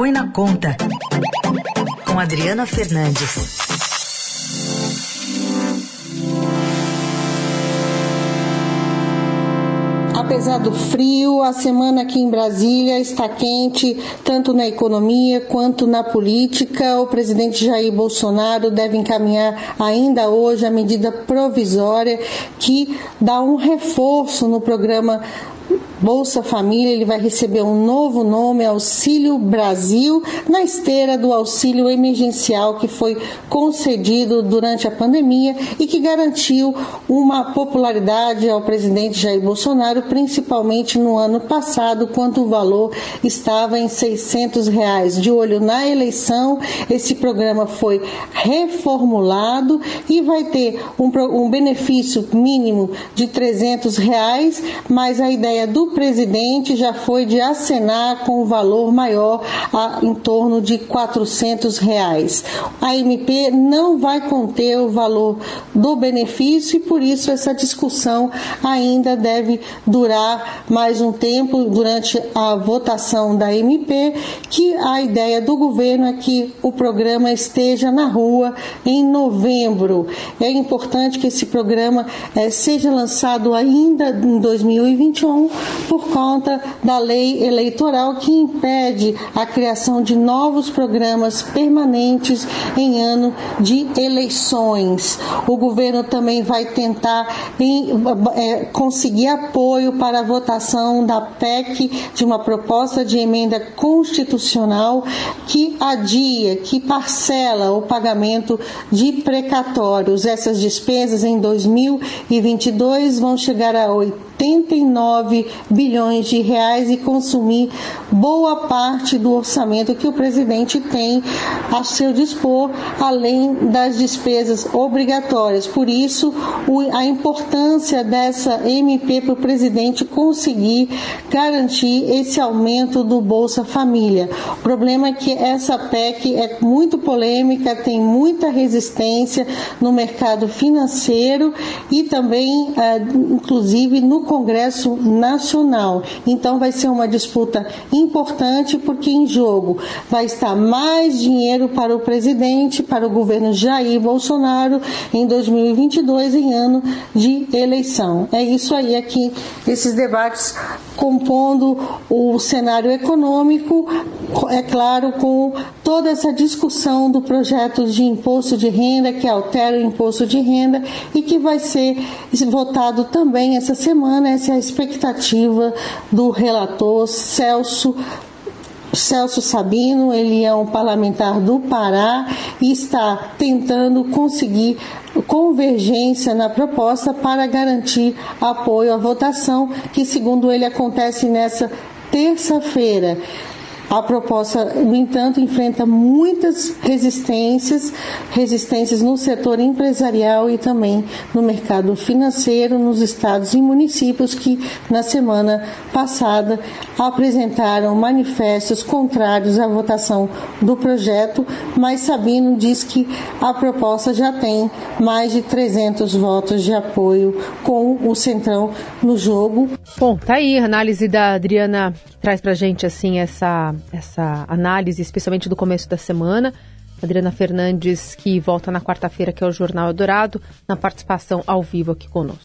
Põe na Conta, com Adriana Fernandes. Apesar do frio, a semana aqui em Brasília está quente, tanto na economia quanto na política. O presidente Jair Bolsonaro deve encaminhar ainda hoje a medida provisória que dá um reforço no programa Bolsa Família, ele vai receber um novo nome, Auxílio Brasil, na esteira do auxílio emergencial que foi concedido durante a pandemia e que garantiu uma popularidade ao presidente Jair Bolsonaro, principalmente no ano passado, quando o valor estava em 600 reais. De olho na eleição, esse programa foi reformulado e vai ter um, um benefício mínimo de 300 reais, mas a ideia do presidente já foi de acenar com um valor maior, a, em torno de 400 reais. A MP não vai conter o valor do benefício e por isso essa discussão ainda deve durar mais um tempo durante a votação da MP, que a ideia do governo é que o programa esteja na rua em novembro. É importante que esse programa é, seja lançado ainda em 2021 por conta da lei eleitoral que impede a criação de novos programas permanentes em ano de eleições. O governo também vai tentar em, é, conseguir apoio para a votação da PEC de uma proposta de emenda constitucional que adia, que parcela o pagamento de precatórios. Essas despesas em 2022 vão chegar a 80 89 bilhões de reais e consumir boa parte do orçamento que o presidente tem a seu dispor, além das despesas obrigatórias. Por isso, a importância dessa MP para o presidente conseguir garantir esse aumento do Bolsa Família. O problema é que essa PEC é muito polêmica, tem muita resistência no mercado financeiro e também, eh, inclusive, no Congresso Nacional. Então vai ser uma disputa importante porque em jogo vai estar mais dinheiro para o presidente, para o governo Jair Bolsonaro em 2022 em ano de eleição. É isso aí aqui esses debates compondo o cenário econômico, é claro, com toda essa discussão do projeto de imposto de renda que altera o imposto de renda e que vai ser votado também essa semana. Essa é a expectativa do relator Celso Celso Sabino, ele é um parlamentar do Pará e está tentando conseguir convergência na proposta para garantir apoio à votação, que, segundo ele, acontece nessa terça-feira. A proposta, no entanto, enfrenta muitas resistências, resistências no setor empresarial e também no mercado financeiro, nos estados e municípios que, na semana passada, apresentaram manifestos contrários à votação do projeto, mas Sabino diz que a proposta já tem mais de 300 votos de apoio com o Centrão no jogo. Bom, tá aí a análise da Adriana traz pra gente assim essa essa análise, especialmente do começo da semana. Adriana Fernandes, que volta na quarta-feira, que é o Jornal Eldorado, na participação ao vivo aqui conosco.